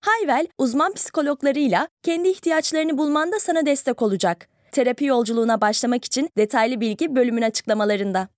Hayvel, uzman psikologlarıyla kendi ihtiyaçlarını bulmanda sana destek olacak. Terapi yolculuğuna başlamak için detaylı bilgi bölümün açıklamalarında.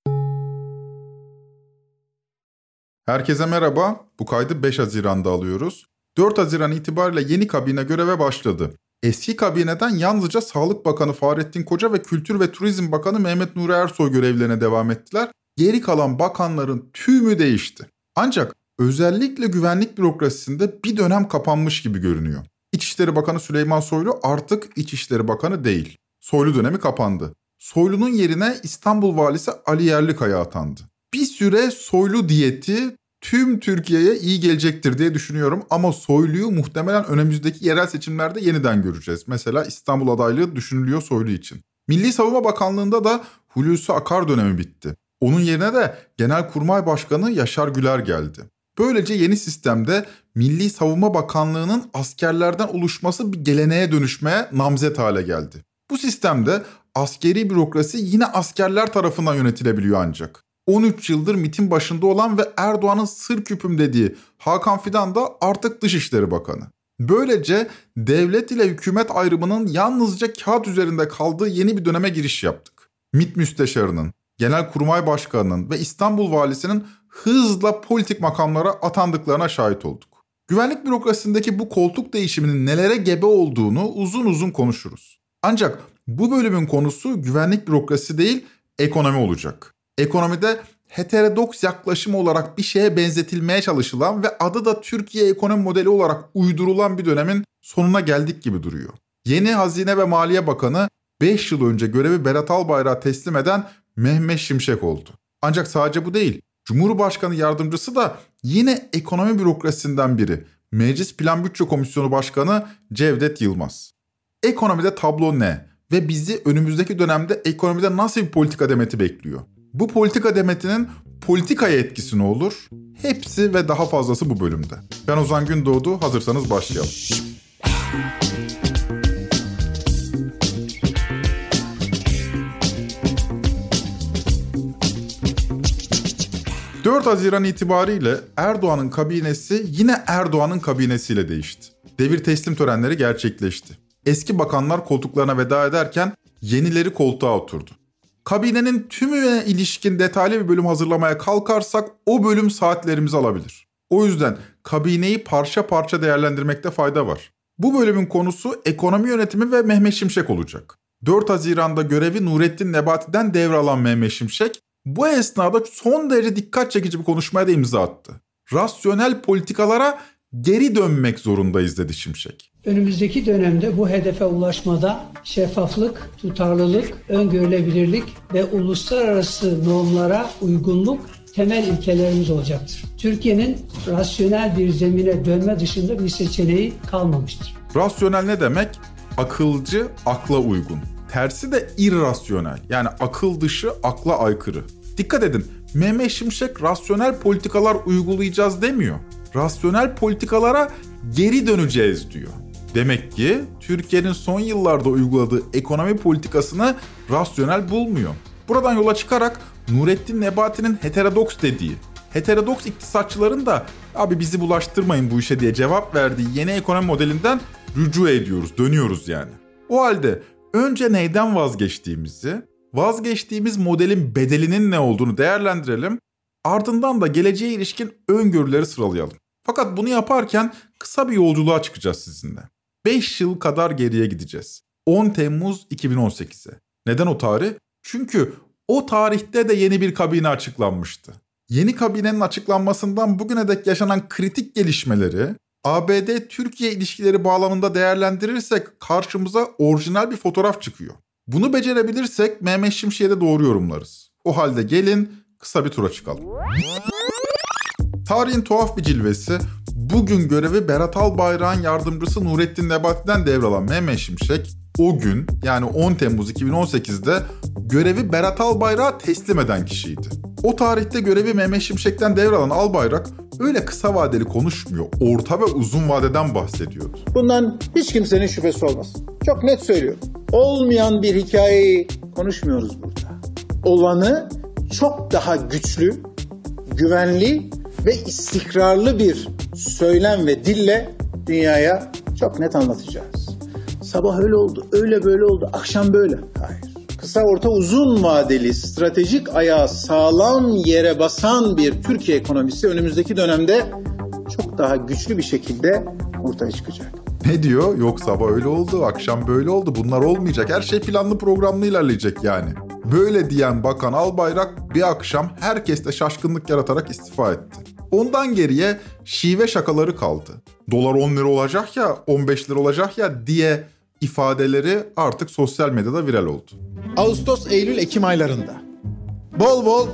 Herkese merhaba. Bu kaydı 5 Haziran'da alıyoruz. 4 Haziran itibariyle yeni kabine göreve başladı. Eski kabineden yalnızca Sağlık Bakanı Fahrettin Koca ve Kültür ve Turizm Bakanı Mehmet Nuri Ersoy görevlerine devam ettiler. Geri kalan bakanların tümü değişti. Ancak özellikle güvenlik bürokrasisinde bir dönem kapanmış gibi görünüyor. İçişleri Bakanı Süleyman Soylu artık İçişleri Bakanı değil. Soylu dönemi kapandı. Soylu'nun yerine İstanbul Valisi Ali Yerlikaya atandı. Bir süre Soylu diyeti tüm Türkiye'ye iyi gelecektir diye düşünüyorum ama Soylu'yu muhtemelen önümüzdeki yerel seçimlerde yeniden göreceğiz. Mesela İstanbul adaylığı düşünülüyor Soylu için. Milli Savunma Bakanlığı'nda da Hulusi Akar dönemi bitti. Onun yerine de Genelkurmay Başkanı Yaşar Güler geldi. Böylece yeni sistemde Milli Savunma Bakanlığı'nın askerlerden oluşması bir geleneğe dönüşmeye namzet hale geldi. Bu sistemde askeri bürokrasi yine askerler tarafından yönetilebiliyor ancak. 13 yıldır MIT'in başında olan ve Erdoğan'ın sır küpüm dediği Hakan Fidan da artık Dışişleri Bakanı. Böylece devlet ile hükümet ayrımının yalnızca kağıt üzerinde kaldığı yeni bir döneme giriş yaptık. MIT Müsteşarı'nın, Genelkurmay Başkanı'nın ve İstanbul Valisi'nin hızla politik makamlara atandıklarına şahit olduk. Güvenlik bürokrasisindeki bu koltuk değişiminin nelere gebe olduğunu uzun uzun konuşuruz. Ancak bu bölümün konusu güvenlik bürokrasisi değil, ekonomi olacak. Ekonomide heterodoks yaklaşım olarak bir şeye benzetilmeye çalışılan ve adı da Türkiye ekonomi modeli olarak uydurulan bir dönemin sonuna geldik gibi duruyor. Yeni Hazine ve Maliye Bakanı 5 yıl önce görevi Berat Albayrak'a teslim eden Mehmet Şimşek oldu. Ancak sadece bu değil. Cumhurbaşkanı yardımcısı da yine ekonomi bürokrasisinden biri. Meclis Plan Bütçe Komisyonu Başkanı Cevdet Yılmaz. Ekonomide tablo ne? Ve bizi önümüzdeki dönemde ekonomide nasıl bir politika demeti bekliyor? Bu politika demetinin politikaya etkisi ne olur? Hepsi ve daha fazlası bu bölümde. Ben Ozan Gündoğdu, hazırsanız başlayalım. 4 Haziran itibariyle Erdoğan'ın kabinesi yine Erdoğan'ın kabinesiyle değişti. Devir teslim törenleri gerçekleşti. Eski bakanlar koltuklarına veda ederken yenileri koltuğa oturdu. Kabinenin tümüne ilişkin detaylı bir bölüm hazırlamaya kalkarsak o bölüm saatlerimizi alabilir. O yüzden kabineyi parça parça değerlendirmekte fayda var. Bu bölümün konusu ekonomi yönetimi ve Mehmet Şimşek olacak. 4 Haziran'da görevi Nurettin Nebati'den devralan Mehmet Şimşek, bu esnada son derece dikkat çekici bir konuşmaya da imza attı. Rasyonel politikalara geri dönmek zorundayız dedi Şimşek. Önümüzdeki dönemde bu hedefe ulaşmada şeffaflık, tutarlılık, öngörülebilirlik ve uluslararası normlara uygunluk temel ilkelerimiz olacaktır. Türkiye'nin rasyonel bir zemine dönme dışında bir seçeneği kalmamıştır. Rasyonel ne demek? Akılcı, akla uygun. Tersi de irrasyonel. Yani akıl dışı, akla aykırı. Dikkat edin. Mehmet Şimşek rasyonel politikalar uygulayacağız demiyor. Rasyonel politikalara geri döneceğiz diyor. Demek ki Türkiye'nin son yıllarda uyguladığı ekonomi politikasını rasyonel bulmuyor. Buradan yola çıkarak Nurettin Nebati'nin heterodoks dediği, heterodoks iktisatçıların da abi bizi bulaştırmayın bu işe diye cevap verdiği yeni ekonomi modelinden rücu ediyoruz, dönüyoruz yani. O halde önce neyden vazgeçtiğimizi, vazgeçtiğimiz modelin bedelinin ne olduğunu değerlendirelim. Ardından da geleceğe ilişkin öngörüleri sıralayalım. Fakat bunu yaparken kısa bir yolculuğa çıkacağız sizinle. 5 yıl kadar geriye gideceğiz. 10 Temmuz 2018'e. Neden o tarih? Çünkü o tarihte de yeni bir kabine açıklanmıştı. Yeni kabinenin açıklanmasından bugüne dek yaşanan kritik gelişmeleri ABD-Türkiye ilişkileri bağlamında değerlendirirsek karşımıza orijinal bir fotoğraf çıkıyor. Bunu becerebilirsek Mehmet Şimşek'e de doğru yorumlarız. O halde gelin kısa bir tura çıkalım. Tarihin tuhaf bir cilvesi bugün görevi Berat Albayrak'ın yardımcısı Nurettin Nebati'den devralan Mehmet Şimşek o gün yani 10 Temmuz 2018'de görevi Berat Albayrak'a teslim eden kişiydi. O tarihte görevi Mehmet Şimşek'ten devralan Albayrak öyle kısa vadeli konuşmuyor, orta ve uzun vadeden bahsediyordu. Bundan hiç kimsenin şüphesi olmasın. Çok net söylüyorum. Olmayan bir hikayeyi konuşmuyoruz burada. Olanı çok daha güçlü, güvenli ve istikrarlı bir söylem ve dille dünyaya çok net anlatacağız. Sabah öyle oldu, öyle böyle oldu, akşam böyle. Hayır. Kısa, orta, uzun vadeli stratejik ayağı sağlam yere basan bir Türkiye ekonomisi önümüzdeki dönemde çok daha güçlü bir şekilde ortaya çıkacak. Ne diyor? Yok sabah öyle oldu, akşam böyle oldu. Bunlar olmayacak. Her şey planlı programlı ilerleyecek yani. Böyle diyen Bakan Albayrak bir akşam herkeste şaşkınlık yaratarak istifa etti. Ondan geriye şive şakaları kaldı. Dolar 10 lira olacak ya, 15 lira olacak ya diye ifadeleri artık sosyal medyada viral oldu. Ağustos, Eylül, Ekim aylarında bol bol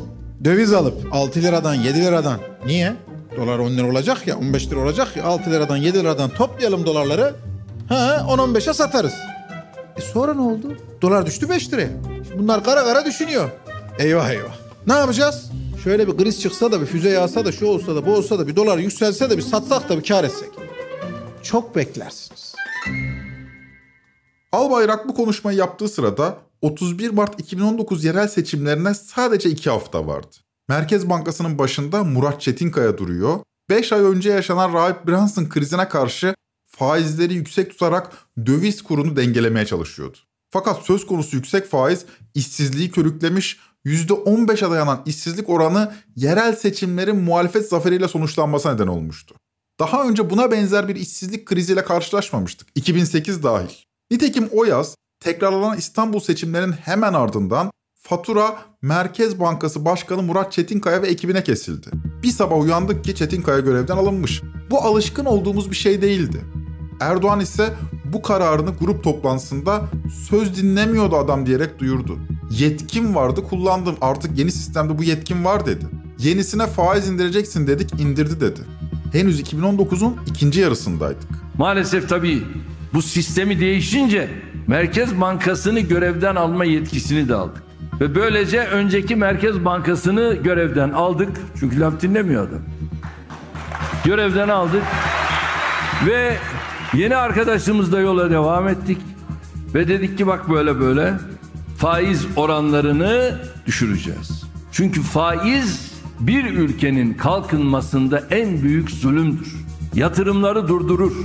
döviz alıp 6 liradan 7 liradan niye? Dolar 10 lira olacak ya 15 lira olacak ya 6 liradan 7 liradan toplayalım dolarları. Ha 10-15'e satarız. E sonra ne oldu? Dolar düştü 5 liraya. Bunlar kara kara düşünüyor. Eyvah eyvah. Ne yapacağız? Şöyle bir kriz çıksa da bir füze yağsa da şu olsa da bu olsa da bir dolar yükselse de bir satsak da bir kar etsek. Çok beklersiniz. Albayrak bu konuşmayı yaptığı sırada 31 Mart 2019 yerel seçimlerine sadece 2 hafta vardı. Merkez Bankası'nın başında Murat Çetinkaya duruyor. 5 ay önce yaşanan Rahip Brunson krizine karşı faizleri yüksek tutarak döviz kurunu dengelemeye çalışıyordu. Fakat söz konusu yüksek faiz işsizliği körüklemiş, %15'e dayanan işsizlik oranı yerel seçimlerin muhalefet zaferiyle sonuçlanmasına neden olmuştu. Daha önce buna benzer bir işsizlik kriziyle karşılaşmamıştık. 2008 dahil. Nitekim o yaz tekrarlanan İstanbul seçimlerinin hemen ardından fatura Merkez Bankası Başkanı Murat Çetinkaya ve ekibine kesildi. Bir sabah uyandık ki Çetinkaya görevden alınmış. Bu alışkın olduğumuz bir şey değildi. Erdoğan ise bu kararını grup toplantısında söz dinlemiyordu adam diyerek duyurdu. Yetkim vardı kullandım artık yeni sistemde bu yetkim var dedi. Yenisine faiz indireceksin dedik indirdi dedi. Henüz 2019'un ikinci yarısındaydık. Maalesef tabii bu sistemi değişince Merkez Bankası'nı görevden alma yetkisini de aldık. Ve böylece önceki Merkez Bankası'nı görevden aldık. Çünkü laf dinlemiyor adam. Görevden aldık. Ve yeni arkadaşımızla yola devam ettik. Ve dedik ki bak böyle böyle faiz oranlarını düşüreceğiz. Çünkü faiz bir ülkenin kalkınmasında en büyük zulümdür. Yatırımları durdurur,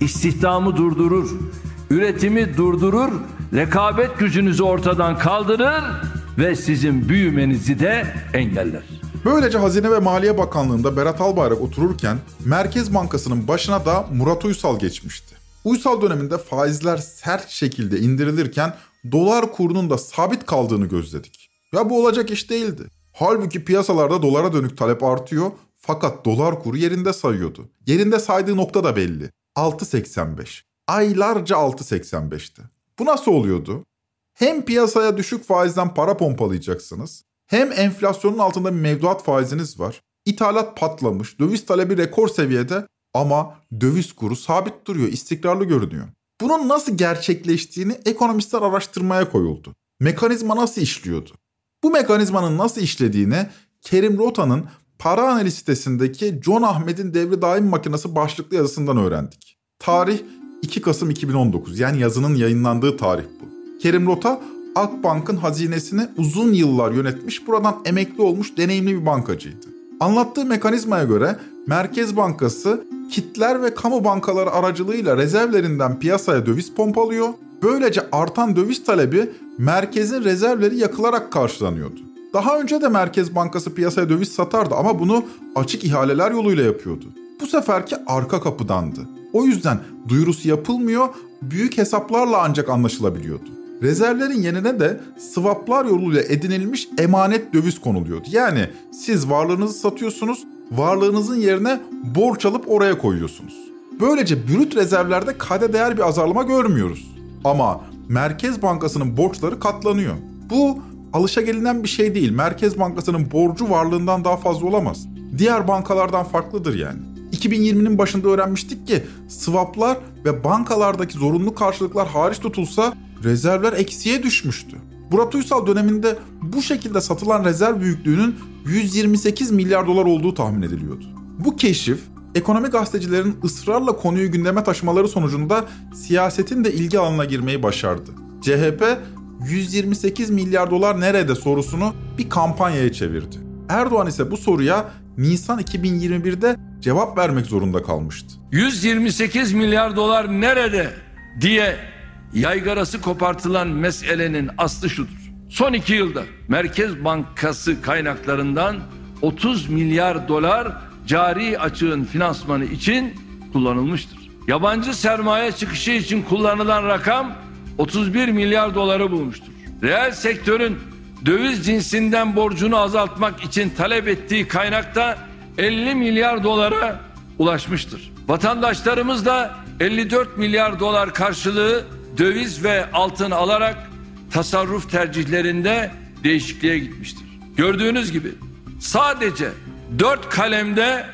istihdamı durdurur, üretimi durdurur, rekabet gücünüzü ortadan kaldırır ve sizin büyümenizi de engeller. Böylece Hazine ve Maliye Bakanlığı'nda Berat Albayrak otururken Merkez Bankası'nın başına da Murat Uysal geçmişti. Uysal döneminde faizler sert şekilde indirilirken dolar kurunun da sabit kaldığını gözledik. Ya bu olacak iş değildi. Halbuki piyasalarda dolara dönük talep artıyor fakat dolar kuru yerinde sayıyordu. Yerinde saydığı nokta da belli. 6.85. Aylarca 6.85'ti. Bu nasıl oluyordu? Hem piyasaya düşük faizden para pompalayacaksınız, hem enflasyonun altında bir mevduat faiziniz var. İthalat patlamış, döviz talebi rekor seviyede ama döviz kuru sabit duruyor, istikrarlı görünüyor. Bunun nasıl gerçekleştiğini ekonomistler araştırmaya koyuldu. Mekanizma nasıl işliyordu? Bu mekanizmanın nasıl işlediğini Kerim Rota'nın para analiz sitesindeki John Ahmet'in devri daim makinesi başlıklı yazısından öğrendik. Tarih 2 Kasım 2019 yani yazının yayınlandığı tarih bu. Kerim Rota Akbank'ın hazinesini uzun yıllar yönetmiş, buradan emekli olmuş deneyimli bir bankacıydı. Anlattığı mekanizmaya göre Merkez Bankası kitler ve kamu bankaları aracılığıyla rezervlerinden piyasaya döviz pompalıyor. Böylece artan döviz talebi merkezin rezervleri yakılarak karşılanıyordu. Daha önce de Merkez Bankası piyasaya döviz satardı ama bunu açık ihaleler yoluyla yapıyordu. Bu seferki arka kapıdandı. O yüzden duyurusu yapılmıyor, büyük hesaplarla ancak anlaşılabiliyordu. Rezervlerin yerine de swaplar yoluyla edinilmiş emanet döviz konuluyordu. Yani siz varlığınızı satıyorsunuz, varlığınızın yerine borç alıp oraya koyuyorsunuz. Böylece brüt rezervlerde kade değer bir azarlama görmüyoruz. Ama Merkez Bankası'nın borçları katlanıyor. Bu alışagelinen bir şey değil. Merkez Bankası'nın borcu varlığından daha fazla olamaz. Diğer bankalardan farklıdır yani. 2020'nin başında öğrenmiştik ki swaplar ve bankalardaki zorunlu karşılıklar hariç tutulsa rezervler eksiye düşmüştü. Murat Uysal döneminde bu şekilde satılan rezerv büyüklüğünün 128 milyar dolar olduğu tahmin ediliyordu. Bu keşif ekonomi gazetecilerin ısrarla konuyu gündeme taşımaları sonucunda siyasetin de ilgi alanına girmeyi başardı. CHP 128 milyar dolar nerede sorusunu bir kampanyaya çevirdi. Erdoğan ise bu soruya Nisan 2021'de cevap vermek zorunda kalmıştı. 128 milyar dolar nerede diye yaygarası kopartılan meselenin aslı şudur. Son iki yılda Merkez Bankası kaynaklarından 30 milyar dolar cari açığın finansmanı için kullanılmıştır. Yabancı sermaye çıkışı için kullanılan rakam 31 milyar doları bulmuştur. Reel sektörün döviz cinsinden borcunu azaltmak için talep ettiği kaynakta 50 milyar dolara ulaşmıştır. Vatandaşlarımız da 54 milyar dolar karşılığı döviz ve altın alarak tasarruf tercihlerinde değişikliğe gitmiştir. Gördüğünüz gibi sadece 4 kalemde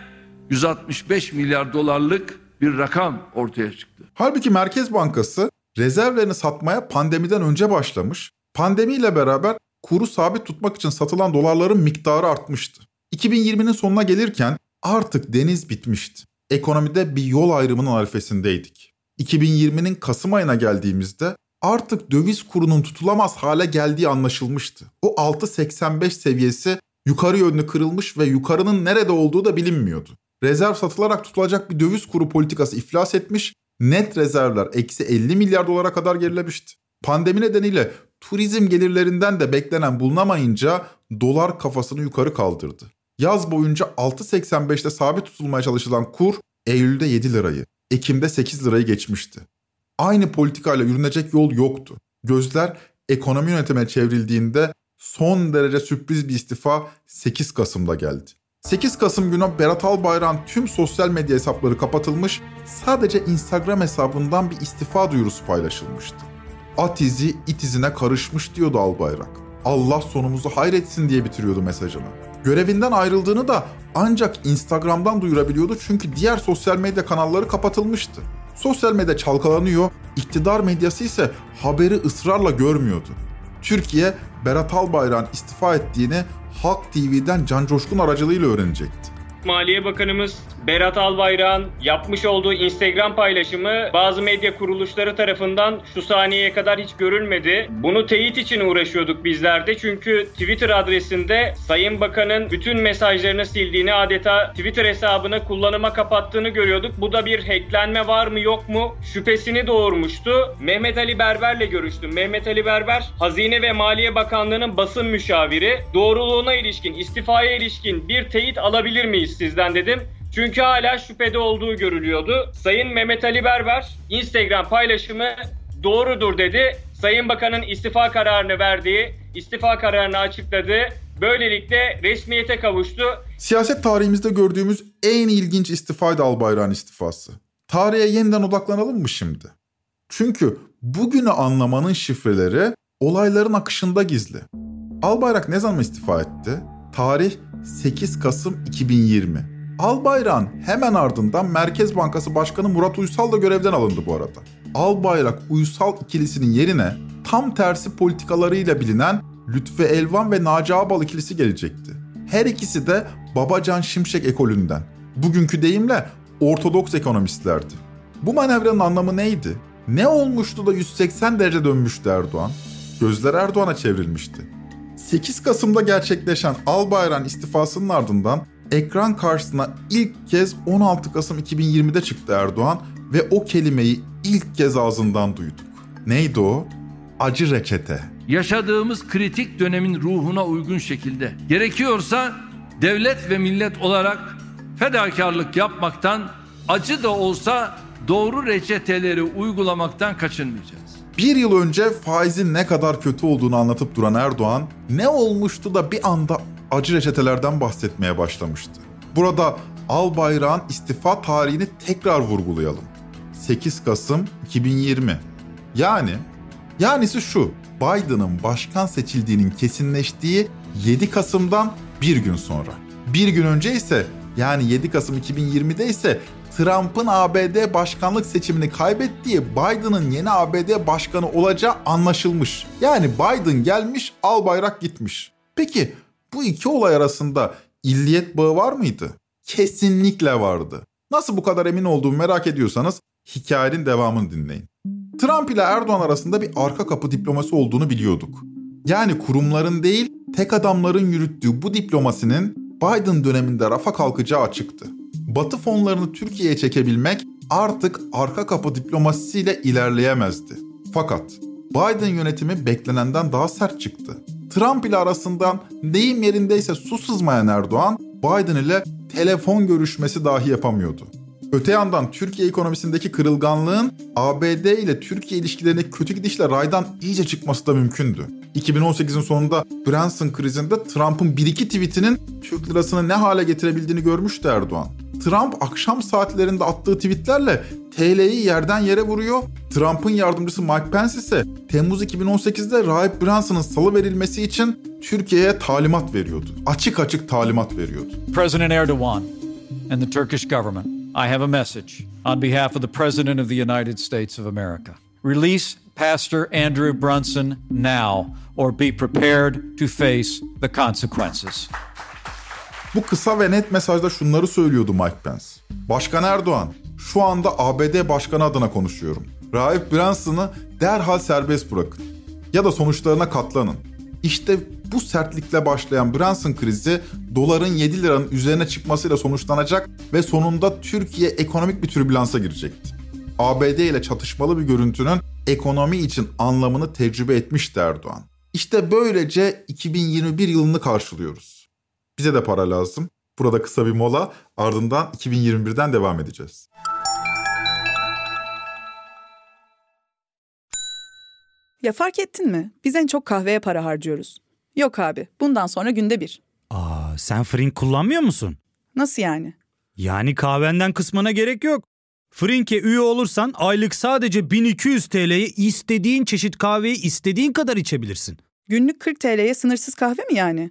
165 milyar dolarlık bir rakam ortaya çıktı. Halbuki Merkez Bankası rezervlerini satmaya pandemiden önce başlamış. Pandemiyle beraber kuru sabit tutmak için satılan dolarların miktarı artmıştı. 2020'nin sonuna gelirken artık deniz bitmişti. Ekonomide bir yol ayrımının arifesindeydik. 2020'nin Kasım ayına geldiğimizde artık döviz kurunun tutulamaz hale geldiği anlaşılmıştı. O 6.85 seviyesi yukarı yönlü kırılmış ve yukarının nerede olduğu da bilinmiyordu. Rezerv satılarak tutulacak bir döviz kuru politikası iflas etmiş, net rezervler eksi 50 milyar dolara kadar gerilemişti. Pandemi nedeniyle turizm gelirlerinden de beklenen bulunamayınca dolar kafasını yukarı kaldırdı. Yaz boyunca 6.85'te sabit tutulmaya çalışılan kur Eylül'de 7 lirayı, Ekim'de 8 lirayı geçmişti. Aynı politikayla yürünecek yol yoktu. Gözler ekonomi yönetimine çevrildiğinde son derece sürpriz bir istifa 8 Kasım'da geldi. 8 Kasım günü Berat Albayrak'ın tüm sosyal medya hesapları kapatılmış, sadece Instagram hesabından bir istifa duyurusu paylaşılmıştı. At izi it izine karışmış diyordu Albayrak. Allah sonumuzu hayretsin diye bitiriyordu mesajını. Görevinden ayrıldığını da ancak Instagram'dan duyurabiliyordu çünkü diğer sosyal medya kanalları kapatılmıştı. Sosyal medya çalkalanıyor, iktidar medyası ise haberi ısrarla görmüyordu. Türkiye Berat Albayrak'ın istifa ettiğini Halk TV'den Can Coşkun aracılığıyla öğrenecekti. Maliye Bakanımız Berat Albayrak'ın yapmış olduğu Instagram paylaşımı bazı medya kuruluşları tarafından şu saniyeye kadar hiç görülmedi. Bunu teyit için uğraşıyorduk bizler de çünkü Twitter adresinde Sayın Bakan'ın bütün mesajlarını sildiğini adeta Twitter hesabını kullanıma kapattığını görüyorduk. Bu da bir hacklenme var mı yok mu şüphesini doğurmuştu. Mehmet Ali Berber'le görüştüm. Mehmet Ali Berber Hazine ve Maliye Bakanlığı'nın basın müşaviri. Doğruluğuna ilişkin, istifaya ilişkin bir teyit alabilir miyiz sizden dedim. Çünkü hala şüphede olduğu görülüyordu. Sayın Mehmet Ali Berber Instagram paylaşımı doğrudur dedi. Sayın Bakan'ın istifa kararını verdiği, istifa kararını açıkladı. Böylelikle resmiyete kavuştu. Siyaset tarihimizde gördüğümüz en ilginç istifaydı Albayrak'ın istifası. Tarihe yeniden odaklanalım mı şimdi? Çünkü bugünü anlamanın şifreleri olayların akışında gizli. Albayrak ne zaman istifa etti? Tarih 8 Kasım 2020. Albayrak'ın hemen ardından Merkez Bankası Başkanı Murat Uysal da görevden alındı bu arada. Albayrak Uysal ikilisinin yerine tam tersi politikalarıyla bilinen Lütfü Elvan ve Naci Ağbal ikilisi gelecekti. Her ikisi de Babacan Şimşek ekolünden. Bugünkü deyimle ortodoks ekonomistlerdi. Bu manevranın anlamı neydi? Ne olmuştu da 180 derece dönmüştü Erdoğan? Gözler Erdoğan'a çevrilmişti. 8 Kasım'da gerçekleşen Albayrak'ın istifasının ardından ekran karşısına ilk kez 16 Kasım 2020'de çıktı Erdoğan ve o kelimeyi ilk kez ağzından duyduk. Neydi o? Acı reçete. Yaşadığımız kritik dönemin ruhuna uygun şekilde gerekiyorsa devlet ve millet olarak fedakarlık yapmaktan acı da olsa doğru reçeteleri uygulamaktan kaçınmayacağız. Bir yıl önce faizin ne kadar kötü olduğunu anlatıp duran Erdoğan, ne olmuştu da bir anda acı reçetelerden bahsetmeye başlamıştı. Burada Albayrak'ın istifa tarihini tekrar vurgulayalım. 8 Kasım 2020. Yani, yanisi şu, Biden'ın başkan seçildiğinin kesinleştiği 7 Kasım'dan bir gün sonra. Bir gün önce ise yani 7 Kasım 2020'de ise Trump'ın ABD başkanlık seçimini kaybettiği Biden'ın yeni ABD başkanı olacağı anlaşılmış. Yani Biden gelmiş, al bayrak gitmiş. Peki bu iki olay arasında illiyet bağı var mıydı? Kesinlikle vardı. Nasıl bu kadar emin olduğumu merak ediyorsanız hikayenin devamını dinleyin. Trump ile Erdoğan arasında bir arka kapı diploması olduğunu biliyorduk. Yani kurumların değil, tek adamların yürüttüğü bu diplomasinin Biden döneminde rafa kalkacağı açıktı. Batı fonlarını Türkiye'ye çekebilmek artık arka kapı diplomasisiyle ilerleyemezdi. Fakat Biden yönetimi beklenenden daha sert çıktı. Trump ile arasından deyim yerindeyse su sızmayan Erdoğan, Biden ile telefon görüşmesi dahi yapamıyordu. Öte yandan Türkiye ekonomisindeki kırılganlığın ABD ile Türkiye ilişkilerine kötü gidişle raydan iyice çıkması da mümkündü. 2018'in sonunda Branson krizinde Trump'ın bir iki tweetinin Türk lirasını ne hale getirebildiğini görmüştü Erdoğan. Trump akşam saatlerinde attığı tweetlerle TL'yi yerden yere vuruyor. Trump'ın yardımcısı Mike Pence ise Temmuz 2018'de Rahip Branson'ın salı verilmesi için Türkiye'ye talimat veriyordu. Açık açık talimat veriyordu. President Erdogan and the Turkish government, I have a message on behalf of the President of the United States of America. Release Pastor Andrew Brunson now or be prepared to face the consequences. Bu kısa ve net mesajda şunları söylüyordu Mike Pence. Başkan Erdoğan, şu anda ABD Başkanı adına konuşuyorum. Raif Branson'ı derhal serbest bırakın. Ya da sonuçlarına katlanın. İşte bu sertlikle başlayan Branson krizi doların 7 liranın üzerine çıkmasıyla sonuçlanacak ve sonunda Türkiye ekonomik bir türbülansa girecekti. ABD ile çatışmalı bir görüntünün ekonomi için anlamını tecrübe etmişti Erdoğan. İşte böylece 2021 yılını karşılıyoruz. Bize de para lazım. Burada kısa bir mola ardından 2021'den devam edeceğiz. Ya fark ettin mi? Biz en çok kahveye para harcıyoruz. Yok abi, bundan sonra günde bir. Aa, sen Frink kullanmıyor musun? Nasıl yani? Yani kahvenden kısmına gerek yok. Frink'e üye olursan aylık sadece 1200 TL'ye istediğin çeşit kahveyi istediğin kadar içebilirsin. Günlük 40 TL'ye sınırsız kahve mi yani?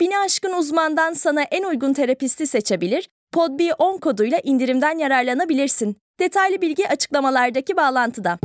Bini aşkın uzmandan sana en uygun terapisti seçebilir, PodB10 koduyla indirimden yararlanabilirsin. Detaylı bilgi açıklamalardaki bağlantıda.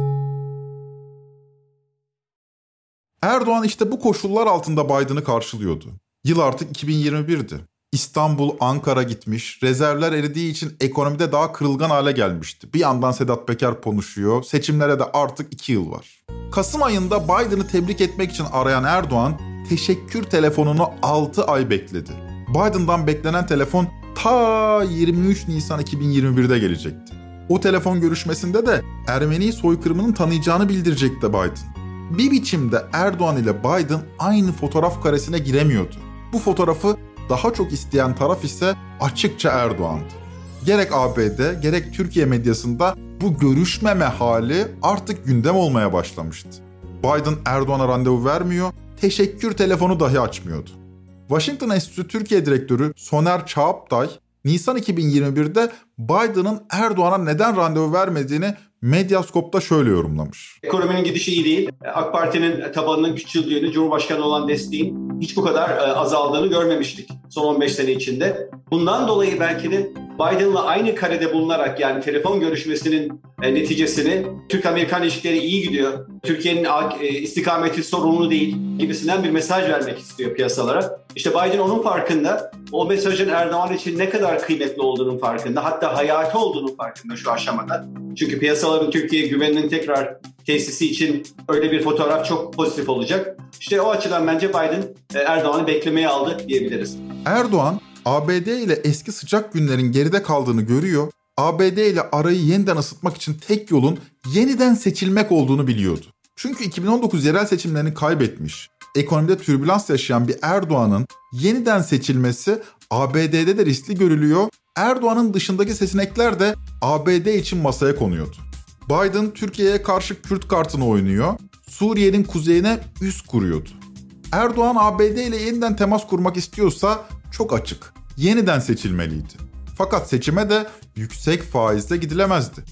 Erdoğan işte bu koşullar altında Biden'ı karşılıyordu. Yıl artık 2021'di. İstanbul, Ankara gitmiş, rezervler eridiği için ekonomide daha kırılgan hale gelmişti. Bir yandan Sedat Peker konuşuyor, seçimlere de artık 2 yıl var. Kasım ayında Biden'ı tebrik etmek için arayan Erdoğan, teşekkür telefonunu 6 ay bekledi. Biden'dan beklenen telefon ta 23 Nisan 2021'de gelecekti. O telefon görüşmesinde de Ermeni soykırımının tanıyacağını bildirecekti Biden bir biçimde Erdoğan ile Biden aynı fotoğraf karesine giremiyordu. Bu fotoğrafı daha çok isteyen taraf ise açıkça Erdoğan'dı. Gerek ABD gerek Türkiye medyasında bu görüşmeme hali artık gündem olmaya başlamıştı. Biden Erdoğan'a randevu vermiyor, teşekkür telefonu dahi açmıyordu. Washington Enstitüsü Türkiye Direktörü Soner Çağaptay, Nisan 2021'de Biden'ın Erdoğan'a neden randevu vermediğini Medyaskop'ta şöyle yorumlamış. Ekonominin gidişi iyi değil. AK Parti'nin tabanının küçüldüğünü, Cumhurbaşkanı olan desteğin hiç bu kadar e, azaldığını görmemiştik son 15 sene içinde. Bundan dolayı belki de Biden'la aynı karede bulunarak yani telefon görüşmesinin e, neticesini Türk-Amerikan ilişkileri iyi gidiyor. Türkiye'nin e, istikameti sorunlu değil gibisinden bir mesaj vermek istiyor piyasalara. İşte Biden onun farkında. O mesajın Erdoğan için ne kadar kıymetli olduğunun farkında. Hatta hayati olduğunun farkında şu aşamada. Çünkü piyasaların Türkiye güveninin tekrar tesisi için öyle bir fotoğraf çok pozitif olacak. İşte o açıdan bence Biden Erdoğan'ı beklemeye aldı diyebiliriz. Erdoğan ABD ile eski sıcak günlerin geride kaldığını görüyor. ABD ile arayı yeniden ısıtmak için tek yolun yeniden seçilmek olduğunu biliyordu. Çünkü 2019 yerel seçimlerini kaybetmiş, ekonomide türbülans yaşayan bir Erdoğan'ın yeniden seçilmesi ABD'de de riskli görülüyor Erdoğan'ın dışındaki seçenekler de ABD için masaya konuyordu. Biden Türkiye'ye karşı Kürt kartını oynuyor, Suriye'nin kuzeyine üst kuruyordu. Erdoğan ABD ile yeniden temas kurmak istiyorsa çok açık. Yeniden seçilmeliydi. Fakat seçime de yüksek faizle gidilemezdi.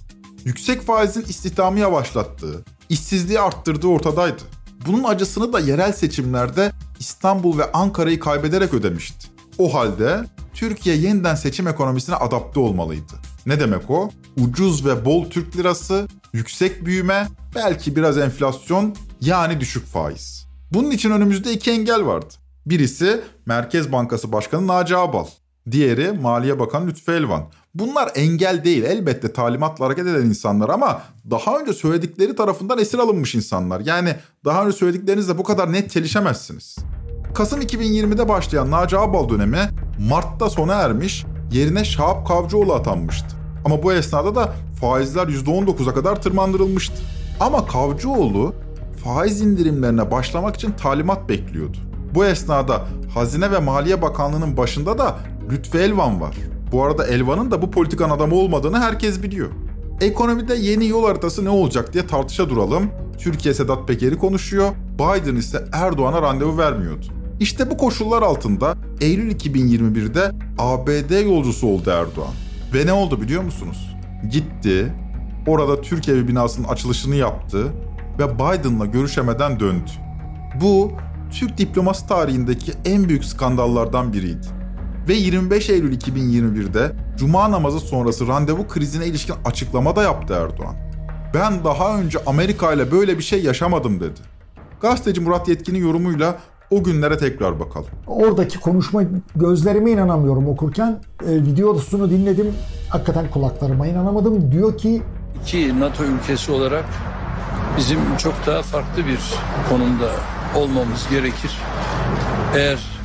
Yüksek faizin istihdamı yavaşlattığı, işsizliği arttırdığı ortadaydı. Bunun acısını da yerel seçimlerde İstanbul ve Ankara'yı kaybederek ödemişti. O halde Türkiye yeniden seçim ekonomisine adapte olmalıydı. Ne demek o? Ucuz ve bol Türk lirası, yüksek büyüme, belki biraz enflasyon yani düşük faiz. Bunun için önümüzde iki engel vardı. Birisi Merkez Bankası Başkanı Naci Ağbal. Diğeri Maliye Bakanı Lütfü Elvan. Bunlar engel değil elbette talimatla hareket eden insanlar ama daha önce söyledikleri tarafından esir alınmış insanlar. Yani daha önce söylediklerinizle bu kadar net çelişemezsiniz. Kasım 2020'de başlayan Naci Ağbal dönemi Mart'ta sona ermiş, yerine Şahap Kavcıoğlu atanmıştı. Ama bu esnada da faizler %19'a kadar tırmandırılmıştı. Ama Kavcıoğlu faiz indirimlerine başlamak için talimat bekliyordu. Bu esnada Hazine ve Maliye Bakanlığı'nın başında da Lütfü Elvan var. Bu arada Elvan'ın da bu politikan adamı olmadığını herkes biliyor. Ekonomide yeni yol haritası ne olacak diye tartışa duralım. Türkiye Sedat Peker'i konuşuyor, Biden ise Erdoğan'a randevu vermiyordu. İşte bu koşullar altında Eylül 2021'de ABD yolcusu oldu Erdoğan. Ve ne oldu biliyor musunuz? Gitti, orada Türkiye binasının açılışını yaptı ve Biden'la görüşemeden döndü. Bu Türk diplomasi tarihindeki en büyük skandallardan biriydi. Ve 25 Eylül 2021'de Cuma namazı sonrası randevu krizine ilişkin açıklama da yaptı Erdoğan. Ben daha önce Amerika ile böyle bir şey yaşamadım dedi. Gazeteci Murat Yetkin'in yorumuyla o günlere tekrar bakalım. Oradaki konuşma gözlerime inanamıyorum okurken. E, videosunu dinledim. Hakikaten kulaklarıma inanamadım. Diyor ki İki NATO ülkesi olarak bizim çok daha farklı bir konumda olmamız gerekir. Eğer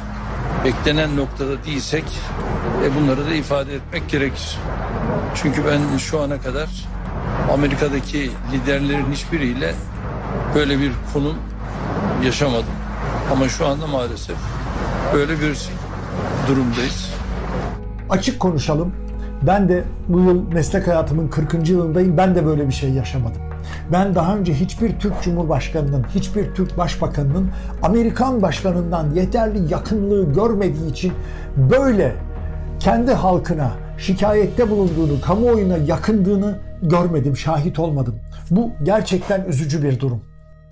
beklenen noktada değilsek e, bunları da ifade etmek gerekir. Çünkü ben şu ana kadar Amerika'daki liderlerin hiçbiriyle böyle bir konum yaşamadım. Ama şu anda maalesef böyle bir durumdayız. Açık konuşalım. Ben de bu yıl meslek hayatımın 40. yılındayım. Ben de böyle bir şey yaşamadım. Ben daha önce hiçbir Türk Cumhurbaşkanı'nın, hiçbir Türk Başbakanı'nın Amerikan başkanından yeterli yakınlığı görmediği için böyle kendi halkına şikayette bulunduğunu, kamuoyuna yakındığını görmedim, şahit olmadım. Bu gerçekten üzücü bir durum.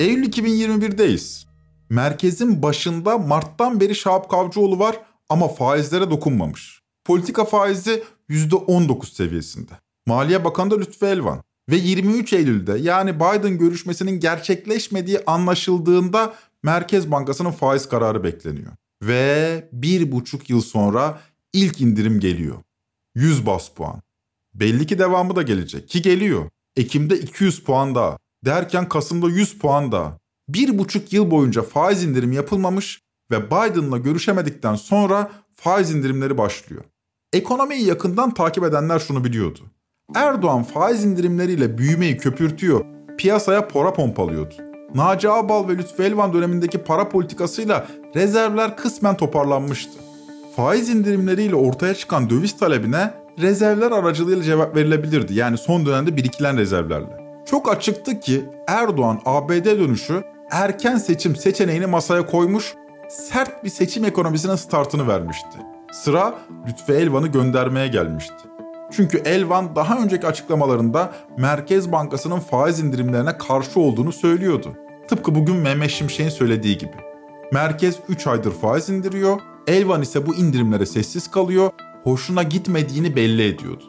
Eylül 2021'deyiz. Merkezin başında Mart'tan beri Şahap Kavcıoğlu var ama faizlere dokunmamış. Politika faizi %19 seviyesinde. Maliye Bakanı da Lütfü Elvan. Ve 23 Eylül'de yani Biden görüşmesinin gerçekleşmediği anlaşıldığında Merkez Bankası'nın faiz kararı bekleniyor. Ve bir buçuk yıl sonra ilk indirim geliyor. 100 bas puan. Belli ki devamı da gelecek ki geliyor. Ekim'de 200 puan daha. Derken Kasım'da 100 puan daha. Bir buçuk yıl boyunca faiz indirimi yapılmamış ve Biden'la görüşemedikten sonra faiz indirimleri başlıyor. Ekonomiyi yakından takip edenler şunu biliyordu. Erdoğan faiz indirimleriyle büyümeyi köpürtüyor, piyasaya para pompalıyordu. Naci Ağbal ve Lütfü Elvan dönemindeki para politikasıyla rezervler kısmen toparlanmıştı. Faiz indirimleriyle ortaya çıkan döviz talebine rezervler aracılığıyla cevap verilebilirdi. Yani son dönemde birikilen rezervlerle. Çok açıktı ki Erdoğan ABD dönüşü erken seçim seçeneğini masaya koymuş, sert bir seçim ekonomisine startını vermişti. Sıra Lütfü Elvan'ı göndermeye gelmişti. Çünkü Elvan daha önceki açıklamalarında Merkez Bankası'nın faiz indirimlerine karşı olduğunu söylüyordu. Tıpkı bugün Mehmet Şimşek'in söylediği gibi. Merkez 3 aydır faiz indiriyor, Elvan ise bu indirimlere sessiz kalıyor, hoşuna gitmediğini belli ediyordu.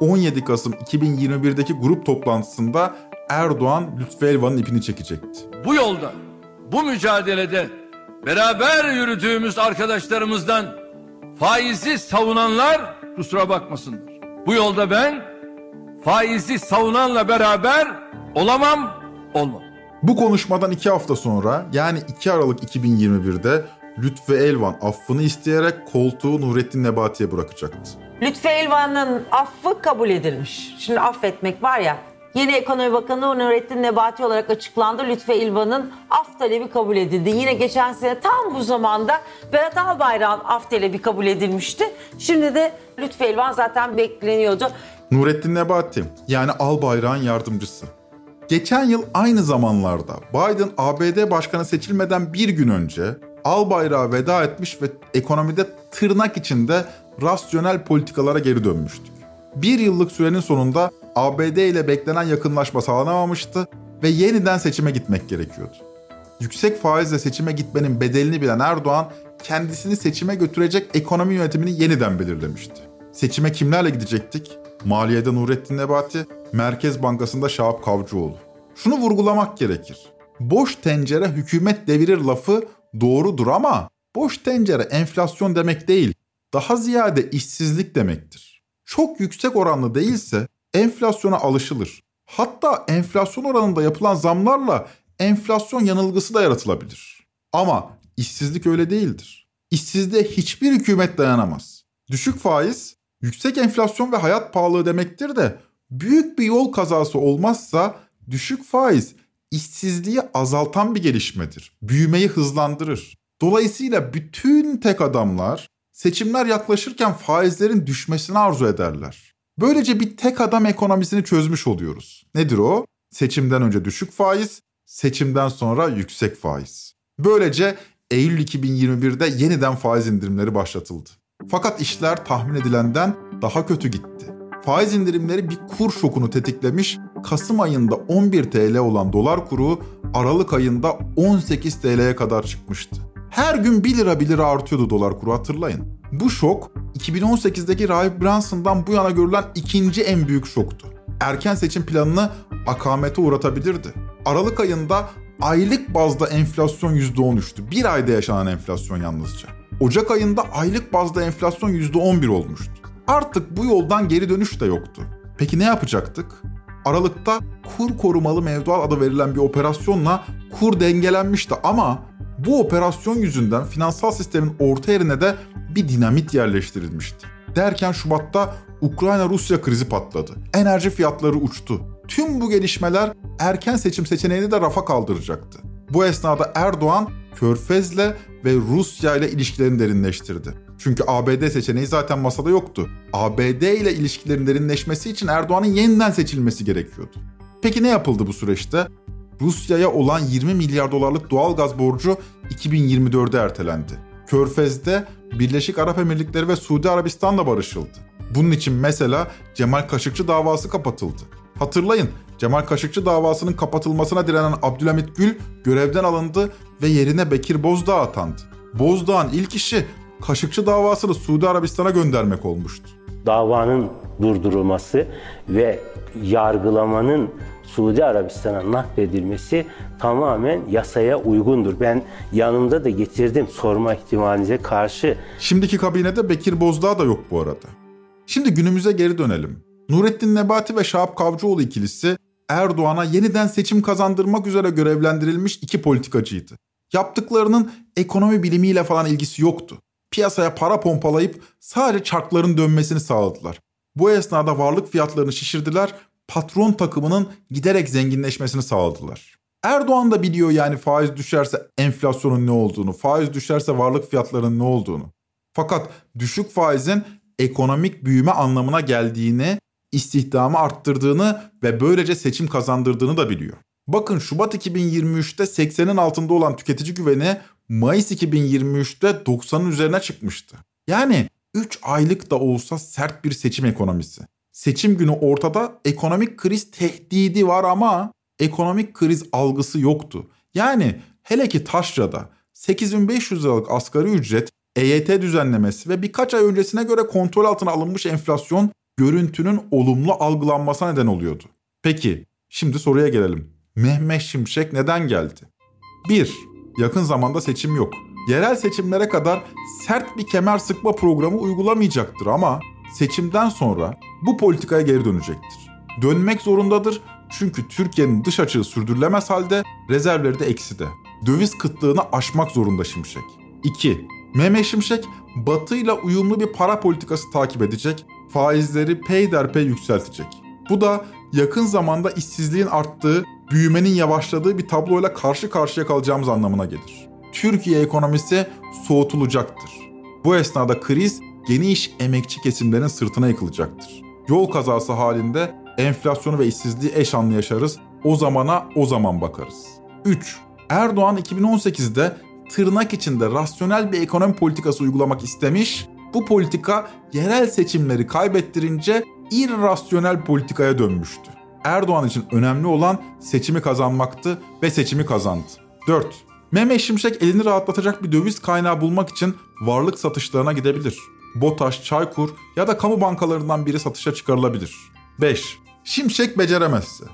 17 Kasım 2021'deki grup toplantısında Erdoğan Lütfü Elvan'ın ipini çekecekti. Bu yolda, bu mücadelede beraber yürüdüğümüz arkadaşlarımızdan faizi savunanlar kusura bakmasınlar. Bu yolda ben faizi savunanla beraber olamam, olmam. Bu konuşmadan iki hafta sonra yani 2 Aralık 2021'de Lütfü Elvan affını isteyerek koltuğu Nurettin Nebati'ye bırakacaktı. Lütfü Elvan'ın affı kabul edilmiş. Şimdi affetmek var ya Yeni Ekonomi Bakanı Nurettin Nebati olarak açıklandı. Lütfü İlvan'ın af talebi kabul edildi. Yine geçen sene tam bu zamanda Berat Albayrak'ın af talebi kabul edilmişti. Şimdi de Lütfü İlvan zaten bekleniyordu. Nurettin Nebati yani Albayrak'ın yardımcısı. Geçen yıl aynı zamanlarda Biden ABD başkanı seçilmeden bir gün önce Albayrak'a veda etmiş ve ekonomide tırnak içinde rasyonel politikalara geri dönmüştük. Bir yıllık sürenin sonunda ABD ile beklenen yakınlaşma sağlanamamıştı ve yeniden seçime gitmek gerekiyordu. Yüksek faizle seçime gitmenin bedelini bilen Erdoğan kendisini seçime götürecek ekonomi yönetimini yeniden belirlemişti. Seçime kimlerle gidecektik? Maliye'de Nurettin Nebati, Merkez Bankası'nda Şahap Kavcıoğlu. Şunu vurgulamak gerekir. Boş tencere hükümet devirir lafı doğrudur ama boş tencere enflasyon demek değil. Daha ziyade işsizlik demektir. Çok yüksek oranlı değilse enflasyona alışılır. Hatta enflasyon oranında yapılan zamlarla enflasyon yanılgısı da yaratılabilir. Ama işsizlik öyle değildir. İşsizliğe hiçbir hükümet dayanamaz. Düşük faiz, yüksek enflasyon ve hayat pahalılığı demektir de büyük bir yol kazası olmazsa düşük faiz işsizliği azaltan bir gelişmedir. Büyümeyi hızlandırır. Dolayısıyla bütün tek adamlar seçimler yaklaşırken faizlerin düşmesini arzu ederler. Böylece bir tek adam ekonomisini çözmüş oluyoruz. Nedir o? Seçimden önce düşük faiz, seçimden sonra yüksek faiz. Böylece Eylül 2021'de yeniden faiz indirimleri başlatıldı. Fakat işler tahmin edilenden daha kötü gitti. Faiz indirimleri bir kur şokunu tetiklemiş, Kasım ayında 11 TL olan dolar kuru Aralık ayında 18 TL'ye kadar çıkmıştı. Her gün 1 lira 1 lira artıyordu dolar kuru hatırlayın. Bu şok 2018'deki Rahip Branson'dan bu yana görülen ikinci en büyük şoktu. Erken seçim planını akamete uğratabilirdi. Aralık ayında aylık bazda enflasyon %13'tü. Bir ayda yaşanan enflasyon yalnızca. Ocak ayında aylık bazda enflasyon %11 olmuştu. Artık bu yoldan geri dönüş de yoktu. Peki ne yapacaktık? Aralıkta kur korumalı mevduat adı verilen bir operasyonla kur dengelenmişti ama bu operasyon yüzünden finansal sistemin orta yerine de bir dinamit yerleştirilmişti. Derken Şubat'ta Ukrayna-Rusya krizi patladı. Enerji fiyatları uçtu. Tüm bu gelişmeler erken seçim seçeneğini de rafa kaldıracaktı. Bu esnada Erdoğan Körfez'le ve Rusya ile ilişkilerini derinleştirdi. Çünkü ABD seçeneği zaten masada yoktu. ABD ile ilişkilerin derinleşmesi için Erdoğan'ın yeniden seçilmesi gerekiyordu. Peki ne yapıldı bu süreçte? Rusya'ya olan 20 milyar dolarlık doğal gaz borcu 2024'e ertelendi. Körfez'de Birleşik Arap Emirlikleri ve Suudi Arabistan'la barışıldı. Bunun için mesela Cemal Kaşıkçı davası kapatıldı. Hatırlayın Cemal Kaşıkçı davasının kapatılmasına direnen Abdülhamit Gül görevden alındı ve yerine Bekir Bozdağ atandı. Bozdağ'ın ilk işi Kaşıkçı davasını Suudi Arabistan'a göndermek olmuştu. Davanın durdurulması ve yargılamanın Suudi Arabistan'a nakledilmesi tamamen yasaya uygundur. Ben yanımda da getirdim sorma ihtimalinize karşı. Şimdiki kabinede Bekir Bozdağ da yok bu arada. Şimdi günümüze geri dönelim. Nurettin Nebati ve Şahap Kavcıoğlu ikilisi Erdoğan'a yeniden seçim kazandırmak üzere görevlendirilmiş iki politikacıydı. Yaptıklarının ekonomi bilimiyle falan ilgisi yoktu. Piyasaya para pompalayıp sadece çarkların dönmesini sağladılar. Bu esnada varlık fiyatlarını şişirdiler, patron takımının giderek zenginleşmesini sağladılar. Erdoğan da biliyor yani faiz düşerse enflasyonun ne olduğunu, faiz düşerse varlık fiyatlarının ne olduğunu. Fakat düşük faizin ekonomik büyüme anlamına geldiğini, istihdamı arttırdığını ve böylece seçim kazandırdığını da biliyor. Bakın Şubat 2023'te 80'in altında olan tüketici güveni Mayıs 2023'te 90'ın üzerine çıkmıştı. Yani 3 aylık da olsa sert bir seçim ekonomisi. Seçim günü ortada ekonomik kriz tehdidi var ama ekonomik kriz algısı yoktu. Yani hele ki Taşra'da 8500 liralık asgari ücret, EYT düzenlemesi ve birkaç ay öncesine göre kontrol altına alınmış enflasyon görüntünün olumlu algılanmasına neden oluyordu. Peki şimdi soruya gelelim. Mehmet Şimşek neden geldi? 1. Yakın zamanda seçim yok. Yerel seçimlere kadar sert bir kemer sıkma programı uygulamayacaktır ama seçimden sonra bu politikaya geri dönecektir. Dönmek zorundadır çünkü Türkiye'nin dış açığı sürdürülemez halde rezervleri de ekside. Döviz kıtlığını aşmak zorunda Şimşek. 2. Mehmet Şimşek batıyla uyumlu bir para politikası takip edecek, faizleri peyderpey yükseltecek. Bu da yakın zamanda işsizliğin arttığı, büyümenin yavaşladığı bir tabloyla karşı karşıya kalacağımız anlamına gelir. Türkiye ekonomisi soğutulacaktır. Bu esnada kriz geniş emekçi kesimlerin sırtına yıkılacaktır. Yol kazası halinde enflasyonu ve işsizliği eş anlı yaşarız. O zamana o zaman bakarız. 3. Erdoğan 2018'de tırnak içinde rasyonel bir ekonomi politikası uygulamak istemiş. Bu politika yerel seçimleri kaybettirince irrasyonel politikaya dönmüştü. Erdoğan için önemli olan seçimi kazanmaktı ve seçimi kazandı. 4. Mehmet Şimşek elini rahatlatacak bir döviz kaynağı bulmak için varlık satışlarına gidebilir. BOTAŞ, Çaykur ya da kamu bankalarından biri satışa çıkarılabilir. 5. Şimşek beceremezse.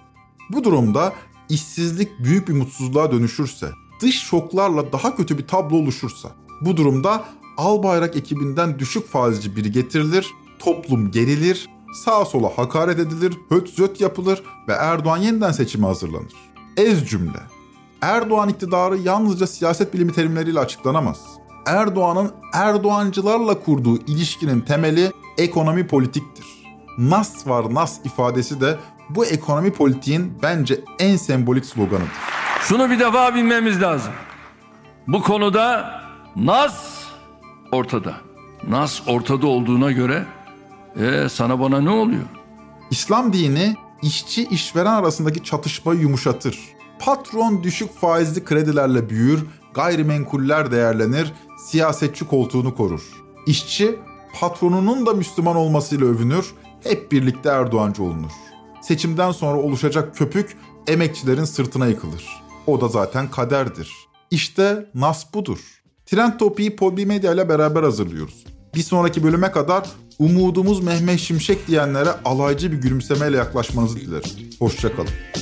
Bu durumda işsizlik büyük bir mutsuzluğa dönüşürse, dış şoklarla daha kötü bir tablo oluşursa, bu durumda Albayrak ekibinden düşük faizci biri getirilir, toplum gerilir, sağa sola hakaret edilir, höt zöt yapılır ve Erdoğan yeniden seçime hazırlanır. Ez cümle. Erdoğan iktidarı yalnızca siyaset bilimi terimleriyle açıklanamaz. Erdoğan'ın Erdoğancılarla kurduğu ilişkinin temeli ekonomi politiktir. Nas var nas ifadesi de bu ekonomi politiğin bence en sembolik sloganıdır. Şunu bir defa bilmemiz lazım. Bu konuda Nas ortada. Nas ortada olduğuna göre e, sana bana ne oluyor? İslam dini işçi işveren arasındaki çatışmayı yumuşatır. Patron düşük faizli kredilerle büyür, gayrimenkuller değerlenir, siyasetçi koltuğunu korur. İşçi patronunun da Müslüman olmasıyla övünür, hep birlikte Erdoğancı olunur. Seçimden sonra oluşacak köpük emekçilerin sırtına yıkılır. O da zaten kaderdir. İşte nas budur. Trend Topi'yi Podbi Medya ile beraber hazırlıyoruz. Bir sonraki bölüme kadar umudumuz Mehmet Şimşek diyenlere alaycı bir gülümsemeyle yaklaşmanızı dilerim. Hoşçakalın.